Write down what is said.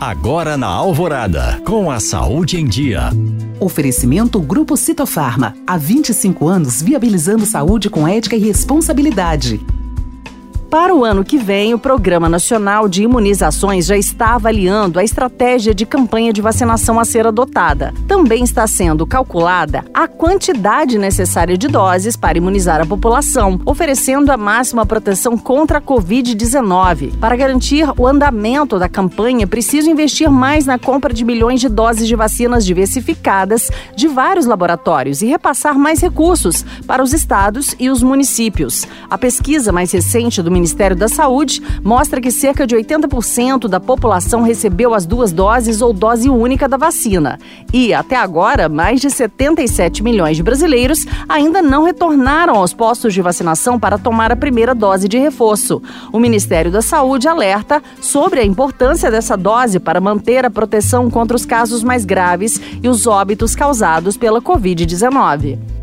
Agora na Alvorada, com a saúde em dia. Oferecimento Grupo Citofarma. Há 25 anos viabilizando saúde com ética e responsabilidade. Para o ano que vem, o Programa Nacional de Imunizações já está avaliando a estratégia de campanha de vacinação a ser adotada. Também está sendo calculada a quantidade necessária de doses para imunizar a população, oferecendo a máxima proteção contra a Covid-19. Para garantir o andamento da campanha, preciso investir mais na compra de milhões de doses de vacinas diversificadas de vários laboratórios e repassar mais recursos para os estados e os municípios. A pesquisa mais recente do Ministério da Saúde mostra que cerca de 80% da população recebeu as duas doses ou dose única da vacina. E, até agora, mais de 77 milhões de brasileiros ainda não retornaram aos postos de vacinação para tomar a primeira dose de reforço. O Ministério da Saúde alerta sobre a importância dessa dose para manter a proteção contra os casos mais graves e os óbitos causados pela Covid-19.